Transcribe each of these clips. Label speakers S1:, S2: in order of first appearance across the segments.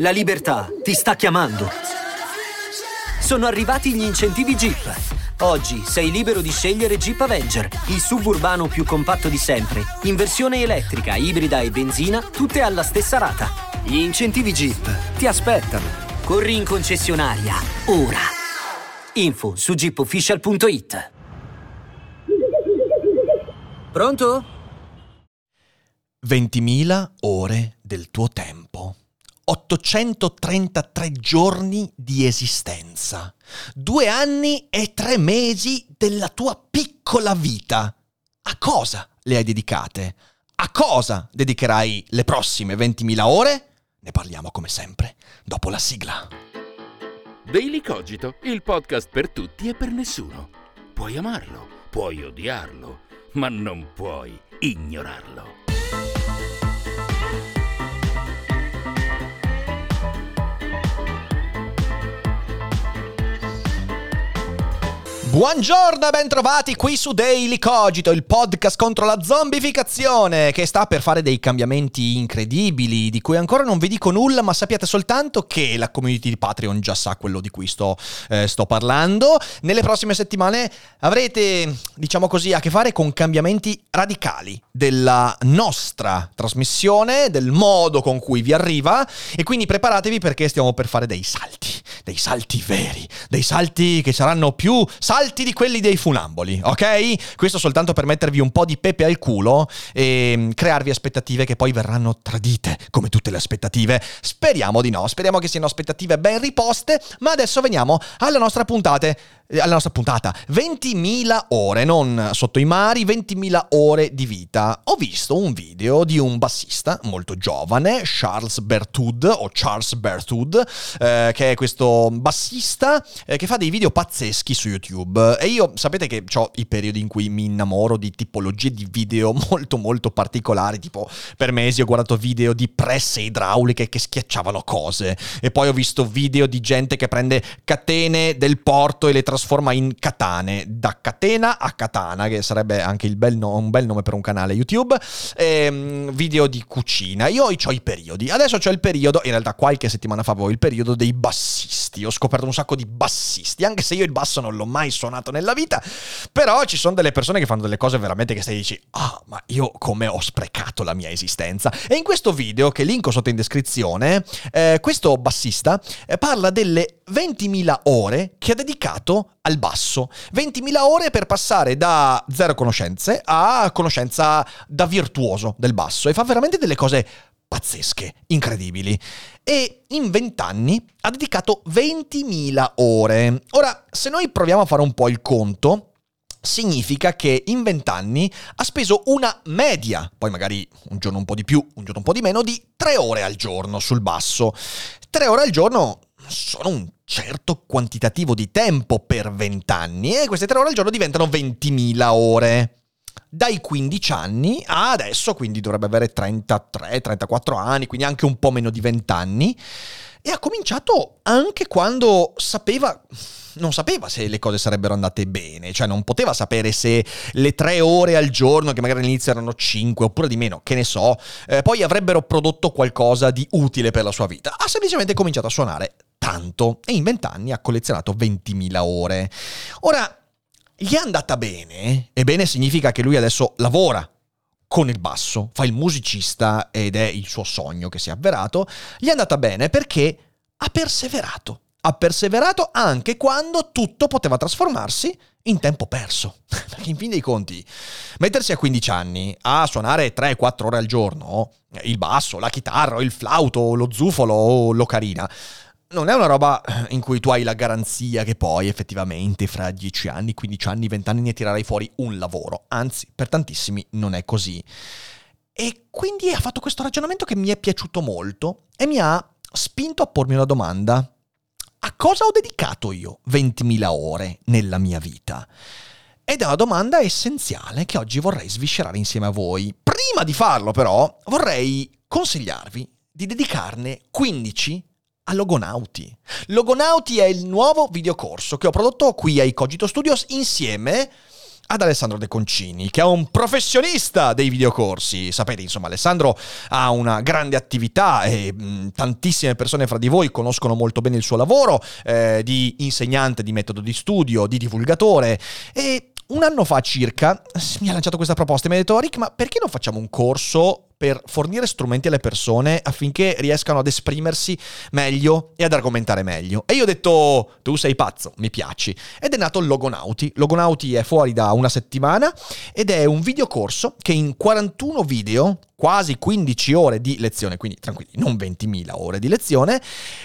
S1: La libertà ti sta chiamando. Sono arrivati gli incentivi Jeep. Oggi sei libero di scegliere Jeep Avenger, il suburbano più compatto di sempre, in versione elettrica, ibrida e benzina, tutte alla stessa rata. Gli incentivi Jeep ti aspettano. Corri in concessionaria, ora. Info su jeepofficial.it. Pronto?
S2: 20.000 ore del tuo tempo. 833 giorni di esistenza. Due anni e tre mesi della tua piccola vita. A cosa le hai dedicate? A cosa dedicherai le prossime 20.000 ore? Ne parliamo come sempre dopo la sigla.
S3: Daily Cogito, il podcast per tutti e per nessuno. Puoi amarlo, puoi odiarlo, ma non puoi ignorarlo.
S2: Buongiorno e bentrovati qui su Daily Cogito, il podcast contro la zombificazione che sta per fare dei cambiamenti incredibili di cui ancora non vi dico nulla, ma sappiate soltanto che la community di Patreon già sa quello di cui sto, eh, sto parlando. Nelle prossime settimane avrete, diciamo così, a che fare con cambiamenti radicali della nostra trasmissione, del modo con cui vi arriva e quindi preparatevi perché stiamo per fare dei salti, dei salti veri, dei salti che saranno più salti di quelli dei funamboli, ok? Questo soltanto per mettervi un po' di pepe al culo e mm, crearvi aspettative che poi verranno tradite, come tutte le aspettative. Speriamo di no, speriamo che siano aspettative ben riposte, ma adesso veniamo alla nostra puntata eh, alla nostra puntata. 20.000 ore, non sotto i mari, 20.000 ore di vita. Ho visto un video di un bassista molto giovane, Charles Bertud, o Charles Bertud, eh, che è questo bassista eh, che fa dei video pazzeschi su YouTube. E io sapete che ho i periodi in cui mi innamoro di tipologie di video molto molto particolari, tipo per mesi ho guardato video di presse idrauliche che schiacciavano cose, e poi ho visto video di gente che prende catene del porto e le trasforma trasforma in katane, da catena a katana, che sarebbe anche bel no- un bel nome per un canale YouTube, ehm, video di cucina. Io ho i periodi. Adesso c'è il periodo, in realtà qualche settimana fa avevo il periodo dei bassisti. Ho scoperto un sacco di bassisti, anche se io il basso non l'ho mai suonato nella vita, però ci sono delle persone che fanno delle cose veramente che stai dici, ah, ma io come ho sprecato la mia esistenza. E in questo video, che linko sotto in descrizione, eh, questo bassista eh, parla delle 20.000 ore che ha dedicato al basso. 20.000 ore per passare da zero conoscenze a conoscenza da virtuoso del basso e fa veramente delle cose pazzesche, incredibili. E in 20 anni ha dedicato 20.000 ore. Ora, se noi proviamo a fare un po' il conto, significa che in 20 anni ha speso una media, poi magari un giorno un po' di più, un giorno un po' di meno, di 3 ore al giorno sul basso. 3 ore al giorno sono un certo quantitativo di tempo per 20 anni e queste 3 ore al giorno diventano 20.000 ore. Dai 15 anni a adesso, quindi dovrebbe avere 33-34 anni, quindi anche un po' meno di 20 anni. E ha cominciato anche quando sapeva non sapeva se le cose sarebbero andate bene, cioè non poteva sapere se le tre ore al giorno, che magari all'inizio erano cinque oppure di meno, che ne so, eh, poi avrebbero prodotto qualcosa di utile per la sua vita. Ha semplicemente cominciato a suonare tanto e in vent'anni ha collezionato 20.000 ore. Ora, gli è andata bene, e bene significa che lui adesso lavora con il basso, fa il musicista ed è il suo sogno che si è avverato, gli è andata bene perché ha perseverato ha perseverato anche quando tutto poteva trasformarsi in tempo perso. Perché in fin dei conti, mettersi a 15 anni a suonare 3-4 ore al giorno, il basso, la chitarra, il flauto, lo zufolo o l'ocarina, non è una roba in cui tu hai la garanzia che poi effettivamente fra 10 anni, 15 anni, 20 anni ne tirerai fuori un lavoro. Anzi, per tantissimi non è così. E quindi ha fatto questo ragionamento che mi è piaciuto molto e mi ha spinto a pormi una domanda a cosa ho dedicato io 20.000 ore nella mia vita? Ed è una domanda essenziale che oggi vorrei sviscerare insieme a voi. Prima di farlo però vorrei consigliarvi di dedicarne 15 a Logonauti. Logonauti è il nuovo videocorso che ho prodotto qui ai Cogito Studios insieme ad Alessandro De Concini, che è un professionista dei videocorsi. Sapete, insomma, Alessandro ha una grande attività e mh, tantissime persone fra di voi conoscono molto bene il suo lavoro eh, di insegnante di metodo di studio, di divulgatore e un anno fa circa mi ha lanciato questa proposta e mi ha detto Rick ma perché non facciamo un corso per fornire strumenti alle persone affinché riescano ad esprimersi meglio e ad argomentare meglio. E io ho detto, tu sei pazzo, mi piaci. Ed è nato Logonauti. Logonauti è fuori da una settimana ed è un videocorso che in 41 video, quasi 15 ore di lezione, quindi tranquilli, non 20.000 ore di lezione,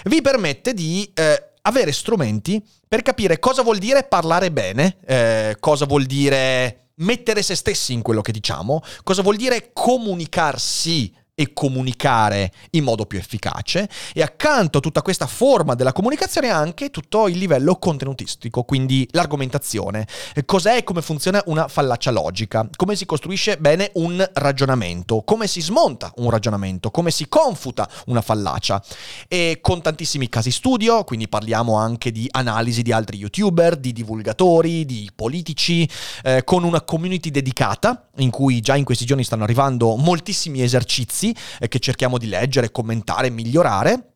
S2: vi permette di... Eh, avere strumenti per capire cosa vuol dire parlare bene, eh, cosa vuol dire mettere se stessi in quello che diciamo, cosa vuol dire comunicarsi e comunicare in modo più efficace. E accanto a tutta questa forma della comunicazione anche tutto il livello contenutistico, quindi l'argomentazione, cos'è e come funziona una fallacia logica, come si costruisce bene un ragionamento, come si smonta un ragionamento, come si confuta una fallacia e con tantissimi casi studio, quindi parliamo anche di analisi di altri youtuber, di divulgatori, di politici, eh, con una community dedicata in cui già in questi giorni stanno arrivando moltissimi esercizi eh, che cerchiamo di leggere, commentare, migliorare.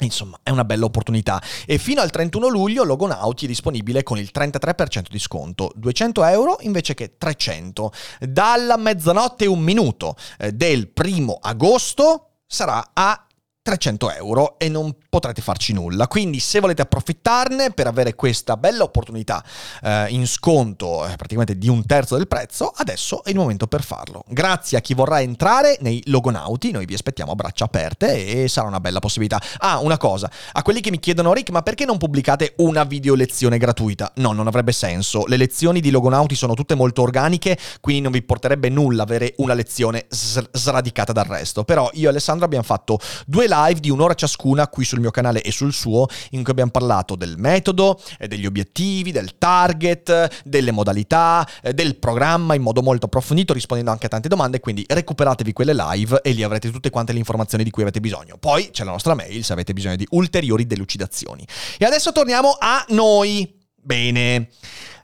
S2: Insomma, è una bella opportunità. E fino al 31 luglio Logonauti è disponibile con il 33% di sconto, 200 euro invece che 300. Dalla mezzanotte e un minuto eh, del primo agosto sarà a 300 euro e non potrete farci nulla. Quindi se volete approfittarne per avere questa bella opportunità eh, in sconto eh, praticamente di un terzo del prezzo, adesso è il momento per farlo. Grazie a chi vorrà entrare nei Logonauti, noi vi aspettiamo a braccia aperte e sarà una bella possibilità. Ah, una cosa, a quelli che mi chiedono Rick, ma perché non pubblicate una video lezione gratuita? No, non avrebbe senso. Le lezioni di Logonauti sono tutte molto organiche, quindi non vi porterebbe nulla avere una lezione sradicata dal resto. Però io e Alessandro abbiamo fatto due live di un'ora ciascuna qui sul mio canale e sul suo, in cui abbiamo parlato del metodo, eh, degli obiettivi, del target, delle modalità, eh, del programma in modo molto approfondito, rispondendo anche a tante domande. Quindi recuperatevi quelle live e lì avrete tutte quante le informazioni di cui avete bisogno. Poi c'è la nostra mail se avete bisogno di ulteriori delucidazioni. E adesso torniamo a noi. Bene,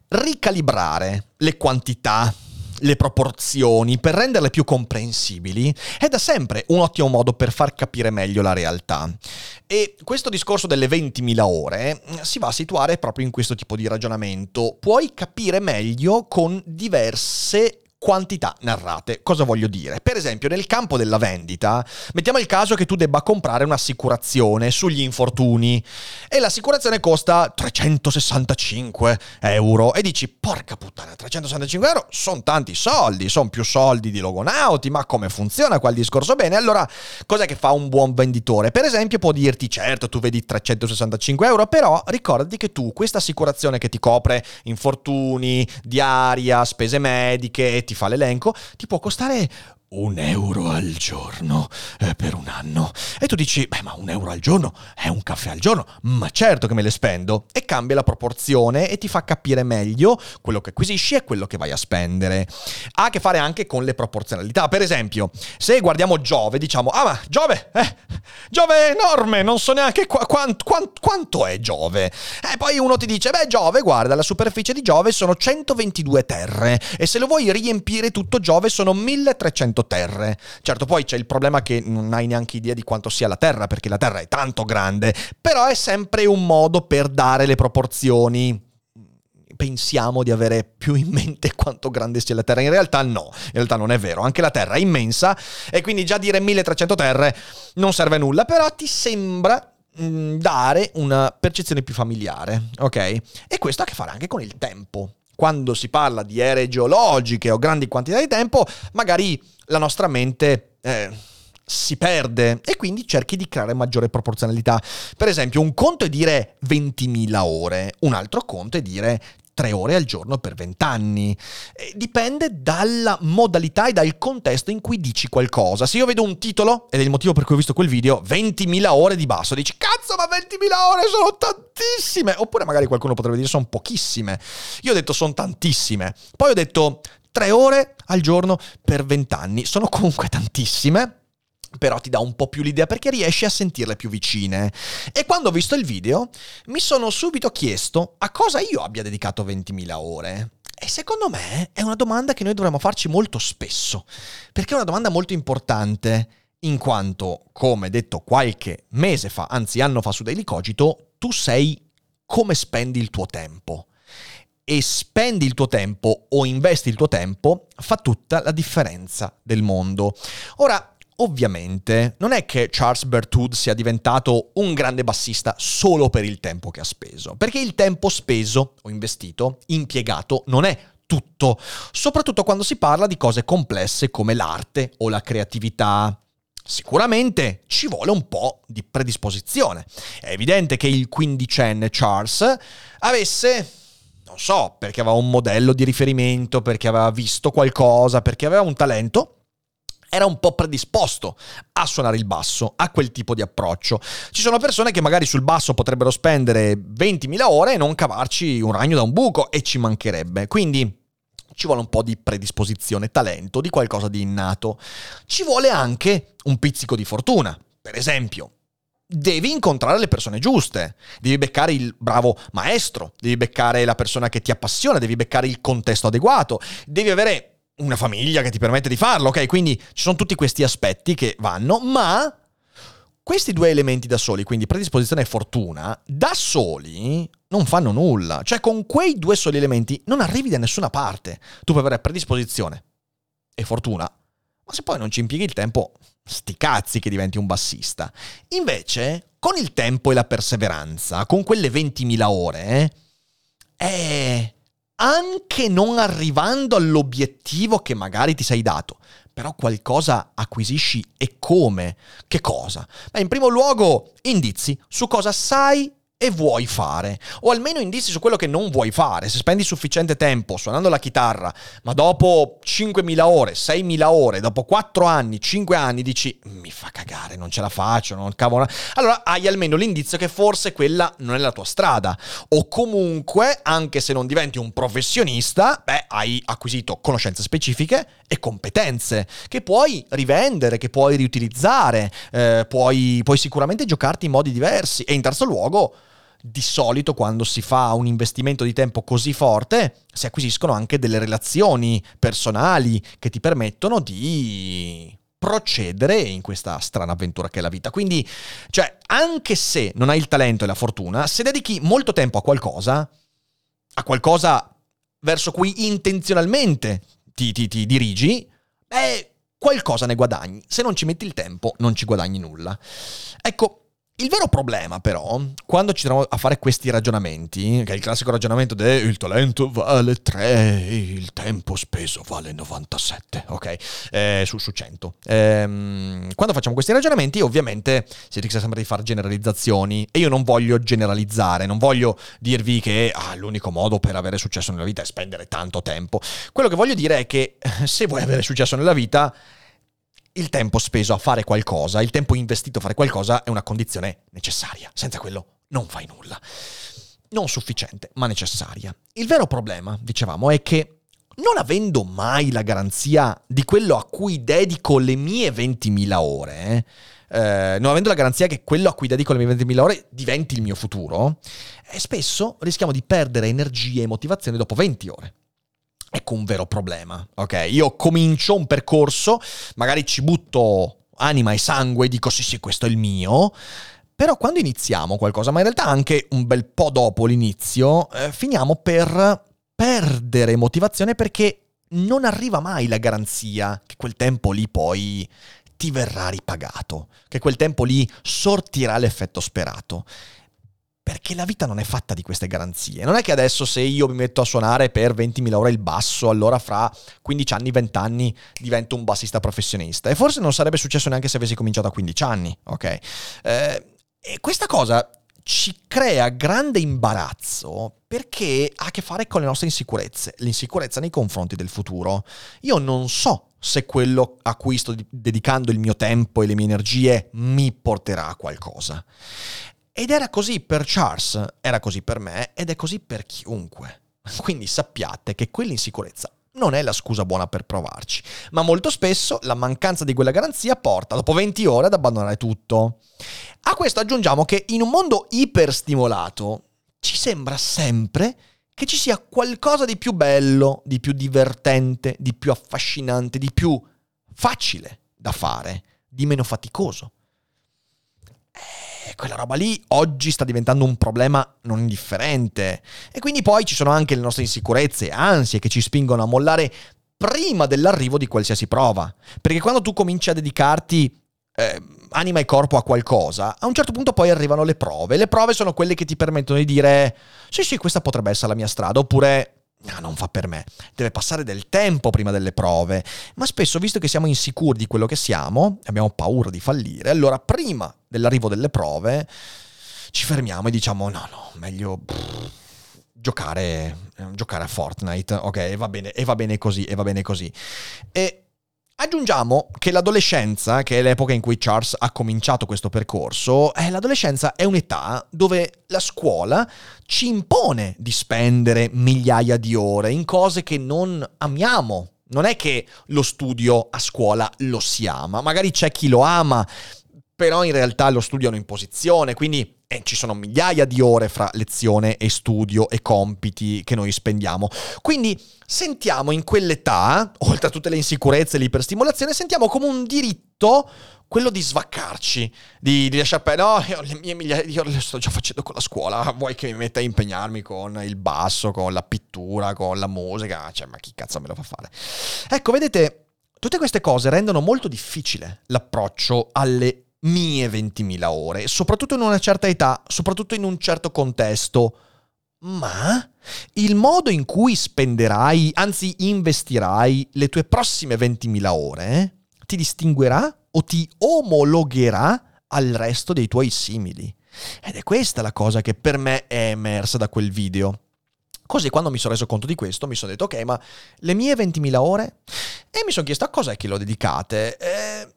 S2: ricalibrare le quantità le proporzioni, per renderle più comprensibili, è da sempre un ottimo modo per far capire meglio la realtà. E questo discorso delle 20.000 ore mm, si va a situare proprio in questo tipo di ragionamento. Puoi capire meglio con diverse quantità narrate. Cosa voglio dire? Per esempio, nel campo della vendita, mettiamo il caso che tu debba comprare un'assicurazione sugli infortuni e l'assicurazione costa 365 euro e dici, porca puttana, 365 euro sono tanti soldi, sono più soldi di Logonauti, ma come funziona quel discorso? Bene, allora cos'è che fa un buon venditore? Per esempio può dirti, certo, tu vedi 365 euro, però ricordati che tu questa assicurazione che ti copre infortuni, diaria, spese mediche, ti fa l'elenco, ti può costare un euro al giorno eh, per un anno. E tu dici, beh, ma un euro al giorno è un caffè al giorno, ma certo che me le spendo. E cambia la proporzione e ti fa capire meglio quello che acquisisci e quello che vai a spendere. Ha a che fare anche con le proporzionalità. Per esempio, se guardiamo Giove, diciamo, ah, ma Giove, eh, Giove è enorme, non so neanche qua, quant, quant, quanto è Giove. E poi uno ti dice, beh, Giove, guarda, la superficie di Giove sono 122 terre e se lo vuoi riempire tutto Giove sono 1300 terre. Certo, poi c'è il problema che non hai neanche idea di quanto sia la Terra, perché la Terra è tanto grande, però è sempre un modo per dare le proporzioni pensiamo di avere più in mente quanto grande sia la Terra. In realtà no, in realtà non è vero. Anche la Terra è immensa e quindi già dire 1300 terre non serve a nulla, però ti sembra mm, dare una percezione più familiare, ok? E questo ha a che fare anche con il tempo quando si parla di ere geologiche o grandi quantità di tempo, magari la nostra mente... Eh, si perde e quindi cerchi di creare maggiore proporzionalità. Per esempio, un conto è dire 20.000 ore, un altro conto è dire tre ore al giorno per vent'anni. Dipende dalla modalità e dal contesto in cui dici qualcosa. Se io vedo un titolo, ed è il motivo per cui ho visto quel video, 20.000 ore di basso, dici cazzo ma 20.000 ore sono tantissime! Oppure magari qualcuno potrebbe dire sono pochissime. Io ho detto sono tantissime. Poi ho detto tre ore al giorno per vent'anni. Sono comunque tantissime però ti dà un po' più l'idea perché riesci a sentirle più vicine. E quando ho visto il video mi sono subito chiesto a cosa io abbia dedicato 20.000 ore. E secondo me è una domanda che noi dovremmo farci molto spesso, perché è una domanda molto importante, in quanto, come detto qualche mese fa, anzi anno fa su Daily Cogito, tu sei come spendi il tuo tempo. E spendi il tuo tempo o investi il tuo tempo fa tutta la differenza del mondo. Ora, Ovviamente non è che Charles Berthoud sia diventato un grande bassista solo per il tempo che ha speso, perché il tempo speso o investito, impiegato, non è tutto, soprattutto quando si parla di cose complesse come l'arte o la creatività. Sicuramente ci vuole un po' di predisposizione. È evidente che il quindicenne Charles avesse non so, perché aveva un modello di riferimento, perché aveva visto qualcosa, perché aveva un talento, era un po' predisposto a suonare il basso, a quel tipo di approccio. Ci sono persone che magari sul basso potrebbero spendere 20.000 ore e non cavarci un ragno da un buco e ci mancherebbe. Quindi ci vuole un po' di predisposizione, talento, di qualcosa di innato. Ci vuole anche un pizzico di fortuna. Per esempio, devi incontrare le persone giuste, devi beccare il bravo maestro, devi beccare la persona che ti appassiona, devi beccare il contesto adeguato, devi avere una famiglia che ti permette di farlo, ok? Quindi ci sono tutti questi aspetti che vanno, ma questi due elementi da soli, quindi predisposizione e fortuna, da soli non fanno nulla. Cioè con quei due soli elementi non arrivi da nessuna parte. Tu puoi avere predisposizione e fortuna, ma se poi non ci impieghi il tempo, sti cazzi che diventi un bassista. Invece, con il tempo e la perseveranza, con quelle 20.000 ore, eh, anche non arrivando all'obiettivo che magari ti sei dato, però qualcosa acquisisci e come? Che cosa? Beh, in primo luogo, indizi su cosa sai e vuoi fare, o almeno indizi su quello che non vuoi fare. Se spendi sufficiente tempo suonando la chitarra, ma dopo 5.000 ore, 6.000 ore, dopo 4 anni, 5 anni dici mi fa cagare, non ce la faccio, non cavolo. Allora hai almeno l'indizio che forse quella non è la tua strada. O comunque, anche se non diventi un professionista, beh, hai acquisito conoscenze specifiche e competenze che puoi rivendere, che puoi riutilizzare, eh, puoi, puoi sicuramente giocarti in modi diversi. E in terzo luogo, di solito quando si fa un investimento di tempo così forte si acquisiscono anche delle relazioni personali che ti permettono di procedere in questa strana avventura che è la vita. Quindi, cioè, anche se non hai il talento e la fortuna, se dedichi molto tempo a qualcosa, a qualcosa verso cui intenzionalmente ti, ti, ti dirigi, beh, qualcosa ne guadagni. Se non ci metti il tempo, non ci guadagni nulla. Ecco, il vero problema, però, quando ci troviamo a fare questi ragionamenti, che è il classico ragionamento del il talento vale 3, il tempo speso vale 97, ok? Eh, su, su 100. Ehm, quando facciamo questi ragionamenti, ovviamente si rischia sempre di fare generalizzazioni e io non voglio generalizzare, non voglio dirvi che ah, l'unico modo per avere successo nella vita è spendere tanto tempo. Quello che voglio dire è che se vuoi avere successo nella vita il tempo speso a fare qualcosa, il tempo investito a fare qualcosa è una condizione necessaria. Senza quello non fai nulla. Non sufficiente, ma necessaria. Il vero problema, dicevamo, è che non avendo mai la garanzia di quello a cui dedico le mie 20.000 ore, eh, non avendo la garanzia che quello a cui dedico le mie 20.000 ore diventi il mio futuro, eh, spesso rischiamo di perdere energie e motivazione dopo 20 ore. Ecco un vero problema, ok? Io comincio un percorso, magari ci butto anima e sangue dico sì sì questo è il mio, però quando iniziamo qualcosa, ma in realtà anche un bel po' dopo l'inizio, eh, finiamo per perdere motivazione perché non arriva mai la garanzia che quel tempo lì poi ti verrà ripagato, che quel tempo lì sortirà l'effetto sperato. Perché la vita non è fatta di queste garanzie. Non è che adesso se io mi metto a suonare per 20.000 ore il basso, allora fra 15 anni, 20 anni divento un bassista professionista. E forse non sarebbe successo neanche se avessi cominciato a 15 anni, ok? Eh, e questa cosa ci crea grande imbarazzo perché ha a che fare con le nostre insicurezze, l'insicurezza nei confronti del futuro. Io non so se quello a cui sto dedicando il mio tempo e le mie energie mi porterà a qualcosa. Ed era così per Charles, era così per me ed è così per chiunque. Quindi sappiate che quell'insicurezza non è la scusa buona per provarci, ma molto spesso la mancanza di quella garanzia porta dopo 20 ore ad abbandonare tutto. A questo aggiungiamo che in un mondo iperstimolato ci sembra sempre che ci sia qualcosa di più bello, di più divertente, di più affascinante, di più facile da fare, di meno faticoso. E quella roba lì oggi sta diventando un problema non indifferente. E quindi poi ci sono anche le nostre insicurezze e ansie che ci spingono a mollare prima dell'arrivo di qualsiasi prova. Perché quando tu cominci a dedicarti eh, anima e corpo a qualcosa, a un certo punto poi arrivano le prove. Le prove sono quelle che ti permettono di dire sì sì, questa potrebbe essere la mia strada, oppure No, non fa per me. Deve passare del tempo prima delle prove. Ma spesso, visto che siamo insicuri di quello che siamo, abbiamo paura di fallire, allora prima dell'arrivo delle prove ci fermiamo e diciamo no, no, meglio pff, giocare, giocare a Fortnite. Ok, va bene, e va bene così, e va bene così. E Aggiungiamo che l'adolescenza, che è l'epoca in cui Charles ha cominciato questo percorso, eh, l'adolescenza è un'età dove la scuola ci impone di spendere migliaia di ore in cose che non amiamo. Non è che lo studio a scuola lo si ama, magari c'è chi lo ama, però in realtà lo studiano in posizione, quindi eh, ci sono migliaia di ore fra lezione e studio e compiti che noi spendiamo. Quindi sentiamo in quell'età, oltre a tutte le insicurezze e l'iperstimolazione, sentiamo come un diritto quello di svaccarci, di, di lasciare perdere, no, io le mie migliaia di ore le sto già facendo con la scuola, vuoi che mi metta a impegnarmi con il basso, con la pittura, con la musica, cioè ma chi cazzo me lo fa fare? Ecco, vedete, tutte queste cose rendono molto difficile l'approccio alle mie 20.000 ore, soprattutto in una certa età, soprattutto in un certo contesto. Ma il modo in cui spenderai, anzi investirai le tue prossime 20.000 ore ti distinguerà o ti omologherà al resto dei tuoi simili. Ed è questa la cosa che per me è emersa da quel video. Così quando mi sono reso conto di questo mi sono detto ok ma le mie 20.000 ore? E mi sono chiesto a cosa è che lo dedicate? Eh,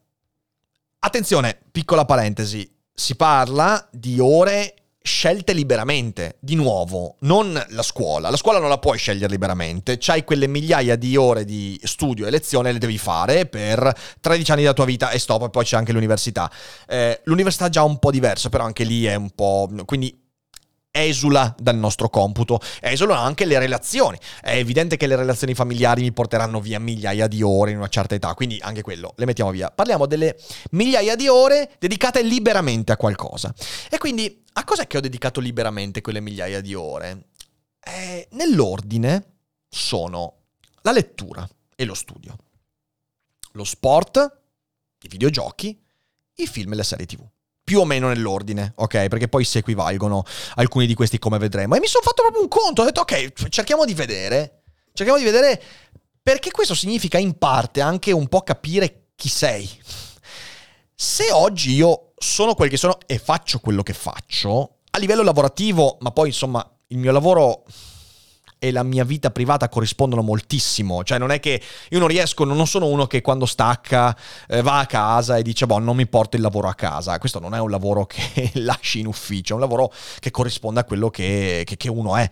S2: Attenzione, piccola parentesi, si parla di ore scelte liberamente, di nuovo, non la scuola. La scuola non la puoi scegliere liberamente, c'hai quelle migliaia di ore di studio e lezione, le devi fare per 13 anni della tua vita e stop, e poi c'è anche l'università. Eh, l'università è già un po' diverso, però anche lì è un po'... quindi esula dal nostro computo, esulano anche le relazioni. È evidente che le relazioni familiari mi porteranno via migliaia di ore in una certa età, quindi anche quello le mettiamo via. Parliamo delle migliaia di ore dedicate liberamente a qualcosa. E quindi a cos'è che ho dedicato liberamente quelle migliaia di ore? Eh, nell'ordine sono la lettura e lo studio, lo sport, i videogiochi, i film e le serie tv più o meno nell'ordine, ok? Perché poi si equivalgono alcuni di questi come vedremo. E mi sono fatto proprio un conto, ho detto ok, cerchiamo di vedere, cerchiamo di vedere perché questo significa in parte anche un po' capire chi sei. Se oggi io sono quel che sono e faccio quello che faccio, a livello lavorativo, ma poi insomma il mio lavoro e la mia vita privata corrispondono moltissimo. Cioè, non è che io non riesco, non sono uno che quando stacca eh, va a casa e dice, boh, non mi porto il lavoro a casa. Questo non è un lavoro che lasci in ufficio, è un lavoro che corrisponde a quello che, che, che uno è.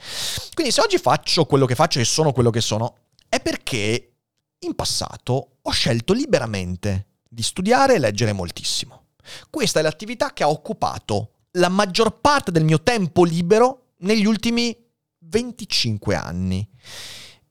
S2: Quindi, se oggi faccio quello che faccio e sono quello che sono, è perché in passato ho scelto liberamente di studiare e leggere moltissimo. Questa è l'attività che ha occupato la maggior parte del mio tempo libero negli ultimi 25 anni.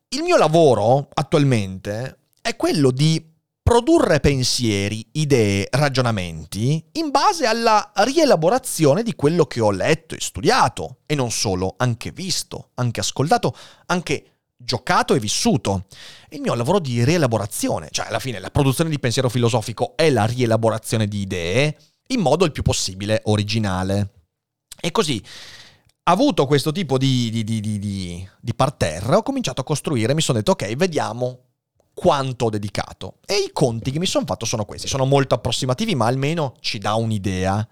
S2: Il mio lavoro attualmente è quello di produrre pensieri, idee, ragionamenti in base alla rielaborazione di quello che ho letto e studiato, e non solo, anche visto, anche ascoltato, anche giocato e vissuto. Il mio lavoro di rielaborazione, cioè alla fine la produzione di pensiero filosofico è la rielaborazione di idee in modo il più possibile originale. E così avuto questo tipo di, di, di, di, di parterre, ho cominciato a costruire, mi sono detto ok, vediamo quanto ho dedicato. E i conti che mi sono fatto sono questi, sono molto approssimativi, ma almeno ci dà un'idea.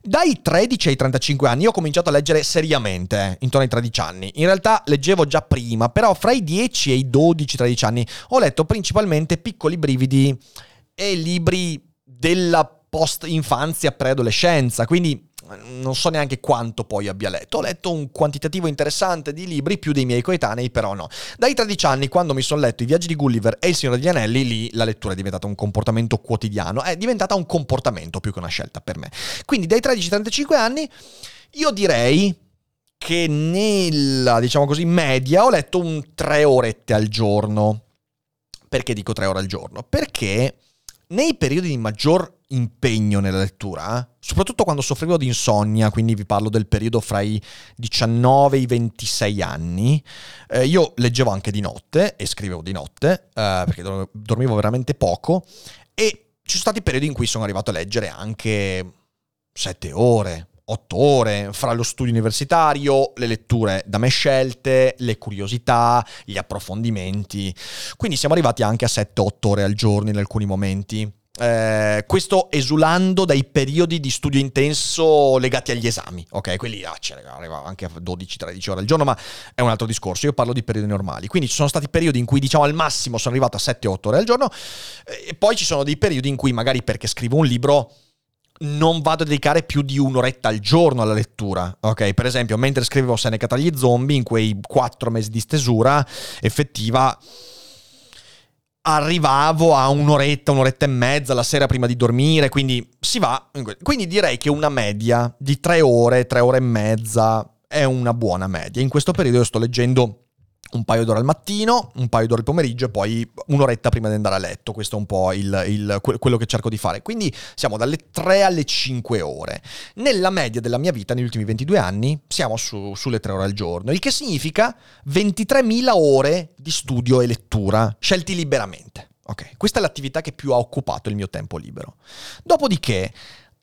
S2: Dai 13 ai 35 anni ho cominciato a leggere seriamente, eh, intorno ai 13 anni. In realtà leggevo già prima, però fra i 10 e i 12-13 anni ho letto principalmente piccoli brividi e libri della post-infanzia, preadolescenza, quindi non so neanche quanto poi abbia letto. Ho letto un quantitativo interessante di libri, più dei miei coetanei, però no. Dai 13 anni, quando mi sono letto I viaggi di Gulliver e Il Signore degli Anelli, lì la lettura è diventata un comportamento quotidiano, è diventata un comportamento più che una scelta per me. Quindi dai 13 ai 35 anni, io direi che nella, diciamo così, media ho letto un tre orette al giorno. Perché dico tre ore al giorno? Perché nei periodi di maggior impegno nella lettura, soprattutto quando soffrivo di insonnia, quindi vi parlo del periodo fra i 19 e i 26 anni, eh, io leggevo anche di notte e scrivevo di notte, eh, perché dormivo veramente poco, e ci sono stati periodi in cui sono arrivato a leggere anche 7 ore, 8 ore fra lo studio universitario, le letture da me scelte, le curiosità, gli approfondimenti. Quindi siamo arrivati anche a 7-8 ore al giorno in alcuni momenti. Eh, questo esulando dai periodi di studio intenso legati agli esami, ok? Quelli ah, arriva anche a 12-13 ore al giorno, ma è un altro discorso. Io parlo di periodi normali. Quindi ci sono stati periodi in cui, diciamo, al massimo sono arrivato a 7-8 ore al giorno, e poi ci sono dei periodi in cui, magari perché scrivo un libro, non vado a dedicare più di un'oretta al giorno alla lettura, ok? Per esempio, mentre scrivevo Seneca tra gli zombie, in quei quattro mesi di stesura effettiva, arrivavo a un'oretta, un'oretta e mezza la sera prima di dormire, quindi si va. Quindi direi che una media di tre ore, tre ore e mezza è una buona media. In questo periodo io sto leggendo un paio d'ore al mattino, un paio d'ore al pomeriggio e poi un'oretta prima di andare a letto. Questo è un po' il, il, quello che cerco di fare. Quindi siamo dalle 3 alle 5 ore. Nella media della mia vita, negli ultimi 22 anni, siamo su, sulle 3 ore al giorno, il che significa 23.000 ore di studio e lettura scelti liberamente. Ok, questa è l'attività che più ha occupato il mio tempo libero. Dopodiché,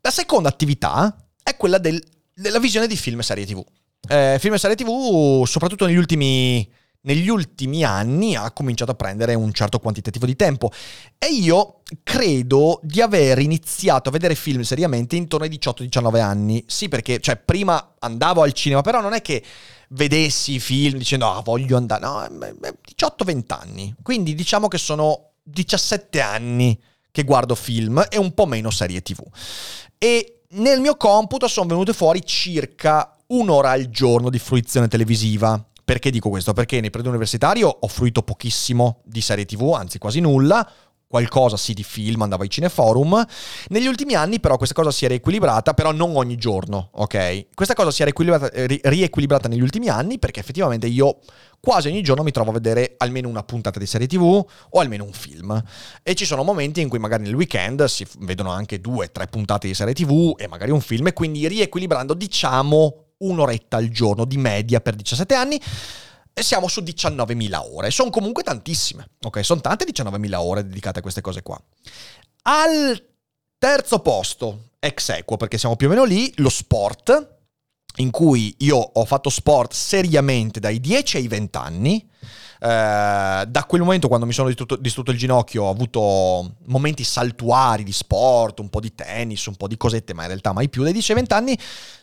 S2: la seconda attività è quella del, della visione di film e serie TV. Eh, film e serie TV, soprattutto negli ultimi negli ultimi anni ha cominciato a prendere un certo quantitativo di tempo e io credo di aver iniziato a vedere film seriamente intorno ai 18-19 anni. Sì, perché cioè, prima andavo al cinema, però non è che vedessi film dicendo ah voglio andare, no, 18-20 anni. Quindi diciamo che sono 17 anni che guardo film e un po' meno serie TV. E nel mio computo sono venute fuori circa un'ora al giorno di fruizione televisiva perché dico questo? Perché nel periodo universitario ho fruito pochissimo di serie TV, anzi quasi nulla, qualcosa sì di film, andavo ai cineforum. Negli ultimi anni però questa cosa si è riequilibrata, però non ogni giorno, ok? Questa cosa si è riequilibrata, riequilibrata negli ultimi anni perché effettivamente io quasi ogni giorno mi trovo a vedere almeno una puntata di serie TV o almeno un film. E ci sono momenti in cui magari nel weekend si vedono anche due, tre puntate di serie TV e magari un film e quindi riequilibrando diciamo un'oretta al giorno di media per 17 anni. E siamo su 19.000 ore. Sono comunque tantissime. Ok, sono tante 19.000 ore dedicate a queste cose qua. Al terzo posto, ex equo, perché siamo più o meno lì, lo sport, in cui io ho fatto sport seriamente dai 10 ai 20 anni. Eh, da quel momento, quando mi sono distrutto, distrutto, il ginocchio, ho avuto momenti saltuari di sport, un po' di tennis, un po' di cosette, ma in realtà mai più. Dai 10-20 anni,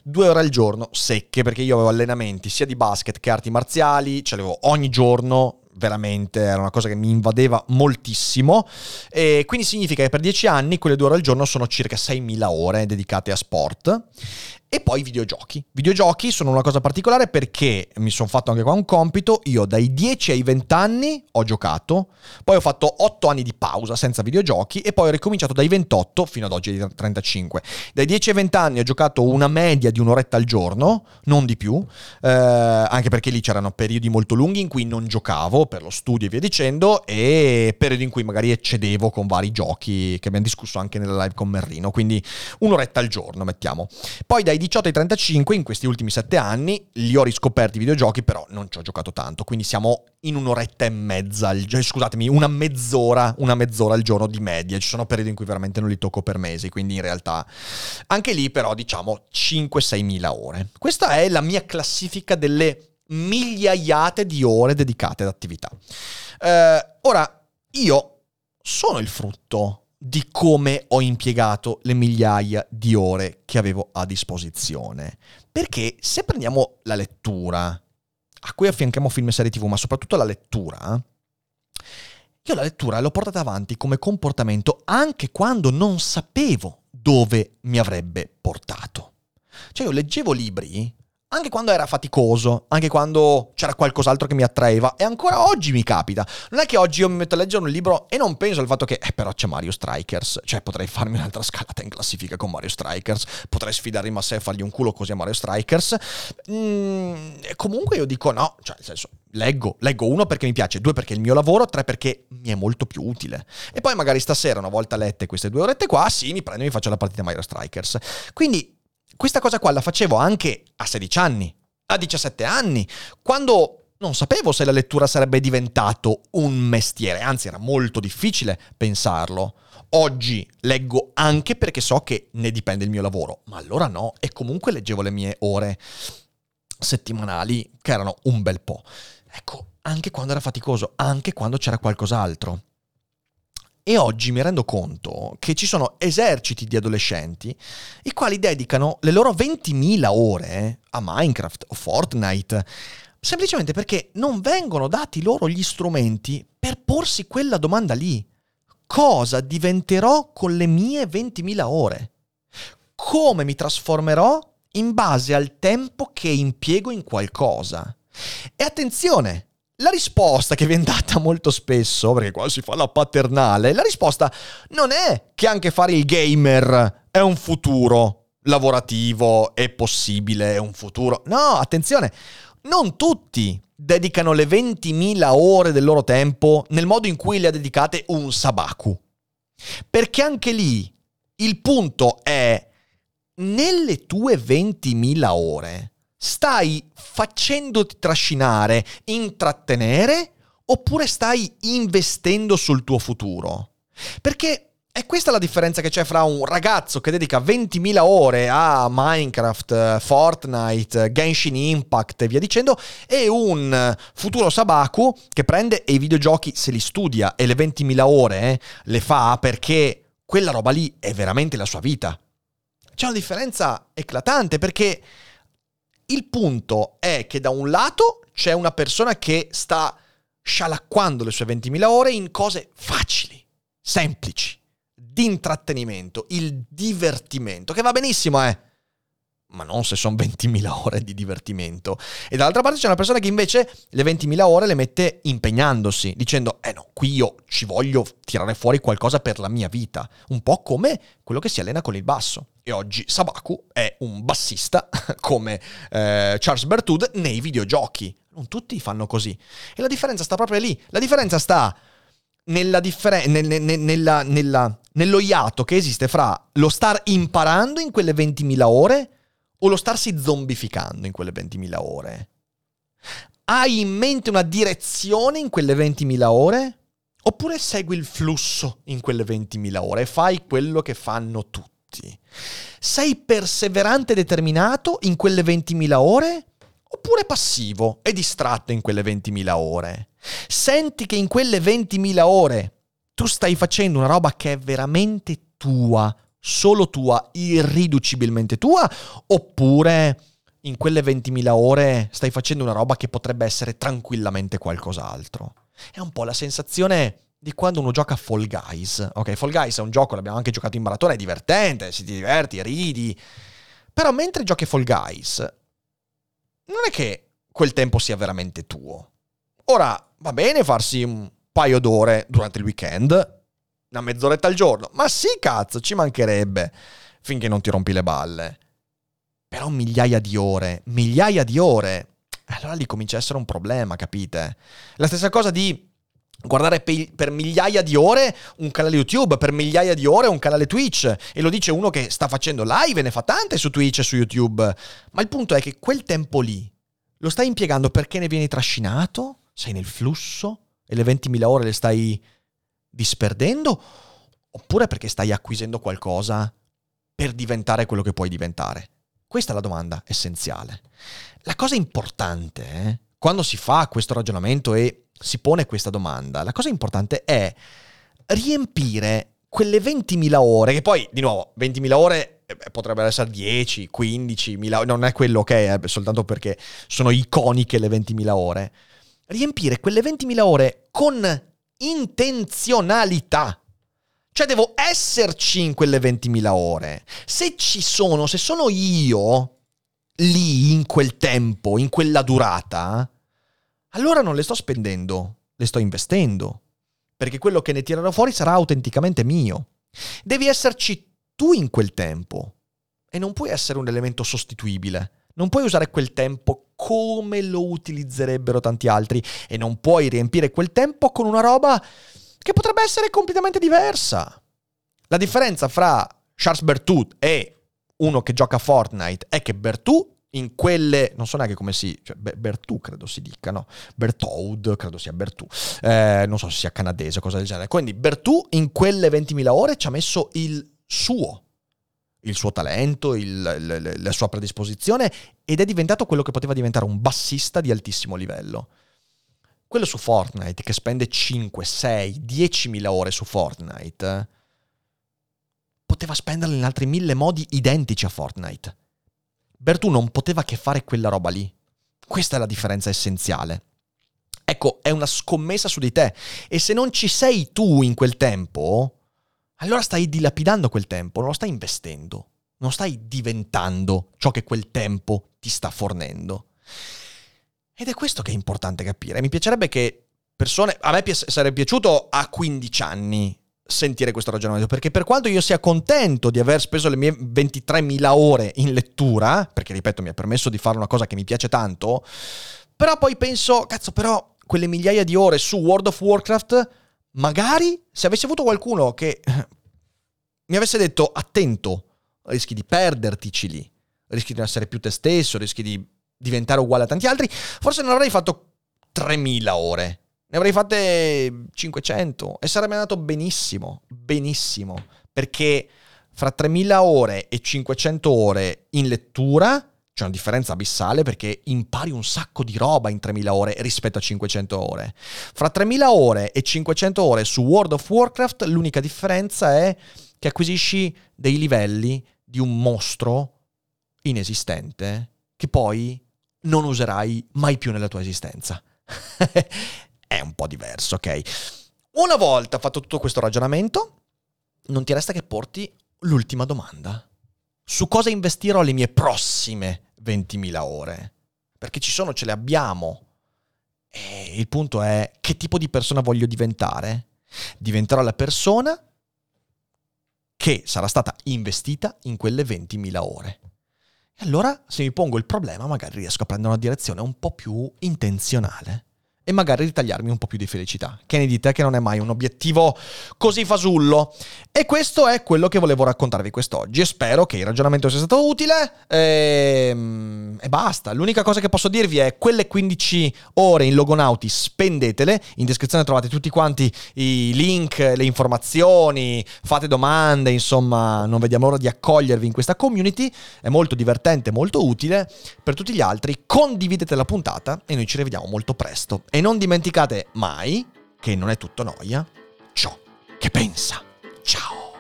S2: due ore al giorno, secche, perché io avevo allenamenti sia di basket che arti marziali, ce l'avevo ogni giorno, veramente era una cosa che mi invadeva moltissimo e quindi significa che per 10 anni quelle due ore al giorno sono circa 6.000 ore dedicate a sport e poi videogiochi. Videogiochi sono una cosa particolare perché mi sono fatto anche qua un compito. Io dai 10 ai 20 anni ho giocato, poi ho fatto 8 anni di pausa senza videogiochi e poi ho ricominciato dai 28 fino ad oggi ai 35. Dai 10 ai 20 anni ho giocato una media di un'oretta al giorno, non di più, eh, anche perché lì c'erano periodi molto lunghi in cui non giocavo per lo studio e via dicendo e periodi in cui magari eccedevo con vari giochi che abbiamo discusso anche nella live con Merrino, quindi un'oretta al giorno mettiamo. Poi dai 18 ai 35, in questi ultimi 7 anni, li ho riscoperti i videogiochi, però non ci ho giocato tanto, quindi siamo in un'oretta e mezza, al, scusatemi, una mezz'ora, una mezz'ora al giorno di media. Ci sono periodi in cui veramente non li tocco per mesi, quindi in realtà anche lì però diciamo 5-6 mila ore. Questa è la mia classifica delle migliaiate di ore dedicate ad attività. Eh, ora, io sono il frutto di come ho impiegato le migliaia di ore che avevo a disposizione. Perché se prendiamo la lettura, a cui affianchiamo film e serie tv, ma soprattutto la lettura, io la lettura l'ho portata avanti come comportamento anche quando non sapevo dove mi avrebbe portato. Cioè io leggevo libri anche quando era faticoso, anche quando c'era qualcos'altro che mi attraeva e ancora oggi mi capita. Non è che oggi io mi metto a leggere un libro e non penso al fatto che eh, però c'è Mario Strikers, cioè potrei farmi un'altra scalata in classifica con Mario Strikers, potrei sfidare in massa e fargli un culo così a Mario Strikers. Mm, comunque io dico no, cioè nel senso leggo, leggo uno perché mi piace, due perché è il mio lavoro, tre perché mi è molto più utile. E poi magari stasera, una volta lette queste due orette qua, sì, mi prendo e mi faccio la partita Mario Strikers. Quindi questa cosa qua la facevo anche a 16 anni, a 17 anni, quando non sapevo se la lettura sarebbe diventato un mestiere, anzi era molto difficile pensarlo. Oggi leggo anche perché so che ne dipende il mio lavoro, ma allora no, e comunque leggevo le mie ore settimanali, che erano un bel po'. Ecco, anche quando era faticoso, anche quando c'era qualcos'altro. E oggi mi rendo conto che ci sono eserciti di adolescenti i quali dedicano le loro 20.000 ore a Minecraft o Fortnite semplicemente perché non vengono dati loro gli strumenti per porsi quella domanda lì. Cosa diventerò con le mie 20.000 ore? Come mi trasformerò in base al tempo che impiego in qualcosa? E attenzione, la risposta che viene data molto spesso, perché qua si fa la paternale, la risposta non è che anche fare il gamer è un futuro lavorativo, è possibile, è un futuro. No, attenzione, non tutti dedicano le 20.000 ore del loro tempo nel modo in cui le ha dedicate un sabaku. Perché anche lì il punto è, nelle tue 20.000 ore, stai facendoti trascinare, intrattenere, oppure stai investendo sul tuo futuro? Perché è questa la differenza che c'è fra un ragazzo che dedica 20.000 ore a Minecraft, Fortnite, Genshin Impact e via dicendo, e un futuro Sabaku che prende e i videogiochi se li studia e le 20.000 ore eh, le fa perché quella roba lì è veramente la sua vita. C'è una differenza eclatante perché il punto è che da un lato c'è una persona che sta scialacquando le sue 20.000 ore in cose facili, semplici, di intrattenimento, il divertimento, che va benissimo, eh ma non se sono 20.000 ore di divertimento. E dall'altra parte c'è una persona che invece le 20.000 ore le mette impegnandosi, dicendo, eh no, qui io ci voglio tirare fuori qualcosa per la mia vita, un po' come quello che si allena con il basso. E oggi Sabaku è un bassista come eh, Charles Bertud nei videogiochi. Non tutti fanno così. E la differenza sta proprio lì. La differenza sta nella differen- nel, nel, nella, nella, nello iato che esiste fra lo star imparando in quelle 20.000 ore o lo starsi zombificando in quelle 20.000 ore? Hai in mente una direzione in quelle 20.000 ore? Oppure segui il flusso in quelle 20.000 ore e fai quello che fanno tutti? Sei perseverante e determinato in quelle 20.000 ore? Oppure passivo e distratto in quelle 20.000 ore? Senti che in quelle 20.000 ore tu stai facendo una roba che è veramente tua, solo tua, irriducibilmente tua, oppure in quelle 20.000 ore stai facendo una roba che potrebbe essere tranquillamente qualcos'altro. È un po' la sensazione di quando uno gioca a Fall Guys. Ok, Fall Guys è un gioco, l'abbiamo anche giocato in maratona, è divertente, si ti diverti, ridi. Però mentre giochi a Fall Guys, non è che quel tempo sia veramente tuo. Ora, va bene farsi un paio d'ore durante il weekend, una mezz'oretta al giorno. Ma sì, cazzo, ci mancherebbe. Finché non ti rompi le balle. Però migliaia di ore, migliaia di ore. Allora lì comincia a essere un problema, capite? La stessa cosa di guardare pe- per migliaia di ore un canale YouTube, per migliaia di ore un canale Twitch. E lo dice uno che sta facendo live e ne fa tante su Twitch e su YouTube. Ma il punto è che quel tempo lì lo stai impiegando perché ne vieni trascinato? Sei nel flusso? E le 20.000 ore le stai disperdendo oppure perché stai acquisendo qualcosa per diventare quello che puoi diventare? Questa è la domanda essenziale. La cosa importante, eh, quando si fa questo ragionamento e si pone questa domanda, la cosa importante è riempire quelle 20.000 ore, che poi, di nuovo, 20.000 ore eh, potrebbero essere 10, 15, 1000, non è quello che è, soltanto perché sono iconiche le 20.000 ore. Riempire quelle 20.000 ore con intenzionalità. Cioè devo esserci in quelle 20.000 ore. Se ci sono, se sono io, lì, in quel tempo, in quella durata, allora non le sto spendendo, le sto investendo. Perché quello che ne tirerò fuori sarà autenticamente mio. Devi esserci tu in quel tempo e non puoi essere un elemento sostituibile. Non puoi usare quel tempo come lo utilizzerebbero tanti altri e non puoi riempire quel tempo con una roba che potrebbe essere completamente diversa. La differenza fra Charles Berthoud e uno che gioca a Fortnite è che Berthoud in quelle, non so neanche come si, cioè Bertù credo si dica, no? Berthoud, credo sia Bertù, eh, non so se sia canadese o cosa del genere. Quindi Bertù in quelle 20.000 ore ci ha messo il suo, il suo talento, il, la, la sua predisposizione ed è diventato quello che poteva diventare un bassista di altissimo livello. Quello su Fortnite che spende 5, 6, 10.000 ore su Fortnite poteva spenderle in altri mille modi identici a Fortnite Bertù non poteva che fare quella roba lì. Questa è la differenza essenziale. Ecco, è una scommessa su di te. E se non ci sei tu in quel tempo, allora stai dilapidando quel tempo, non lo stai investendo, non stai diventando ciò che quel tempo ti sta fornendo. Ed è questo che è importante capire. Mi piacerebbe che persone... A me sarebbe piaciuto a 15 anni sentire questo ragionamento, perché per quanto io sia contento di aver speso le mie 23.000 ore in lettura, perché ripeto mi ha permesso di fare una cosa che mi piace tanto, però poi penso, cazzo però quelle migliaia di ore su World of Warcraft, magari se avessi avuto qualcuno che mi avesse detto attento, rischi di perdertici lì, rischi di non essere più te stesso, rischi di diventare uguale a tanti altri, forse non avrei fatto 3.000 ore ne avrei fatte 500 e sarebbe andato benissimo, benissimo, perché fra 3000 ore e 500 ore in lettura c'è una differenza abissale perché impari un sacco di roba in 3000 ore rispetto a 500 ore. Fra 3000 ore e 500 ore su World of Warcraft l'unica differenza è che acquisisci dei livelli di un mostro inesistente che poi non userai mai più nella tua esistenza. è un po' diverso, ok? Una volta fatto tutto questo ragionamento, non ti resta che porti l'ultima domanda. Su cosa investirò le mie prossime 20.000 ore? Perché ci sono, ce le abbiamo. E il punto è che tipo di persona voglio diventare? Diventerò la persona che sarà stata investita in quelle 20.000 ore. E allora, se mi pongo il problema, magari riesco a prendere una direzione un po' più intenzionale e magari ritagliarmi un po' più di felicità. Che ne dite che non è mai un obiettivo così fasullo? E questo è quello che volevo raccontarvi quest'oggi e spero che il ragionamento sia stato utile e, ehm, e basta. L'unica cosa che posso dirvi è quelle 15 ore in Logonauti spendetele, in descrizione trovate tutti quanti i link, le informazioni, fate domande, insomma non vediamo l'ora di accogliervi in questa community, è molto divertente, molto utile. Per tutti gli altri condividete la puntata e noi ci rivediamo molto presto. E non dimenticate mai che non è tutto noia ciò che pensa. Ciao.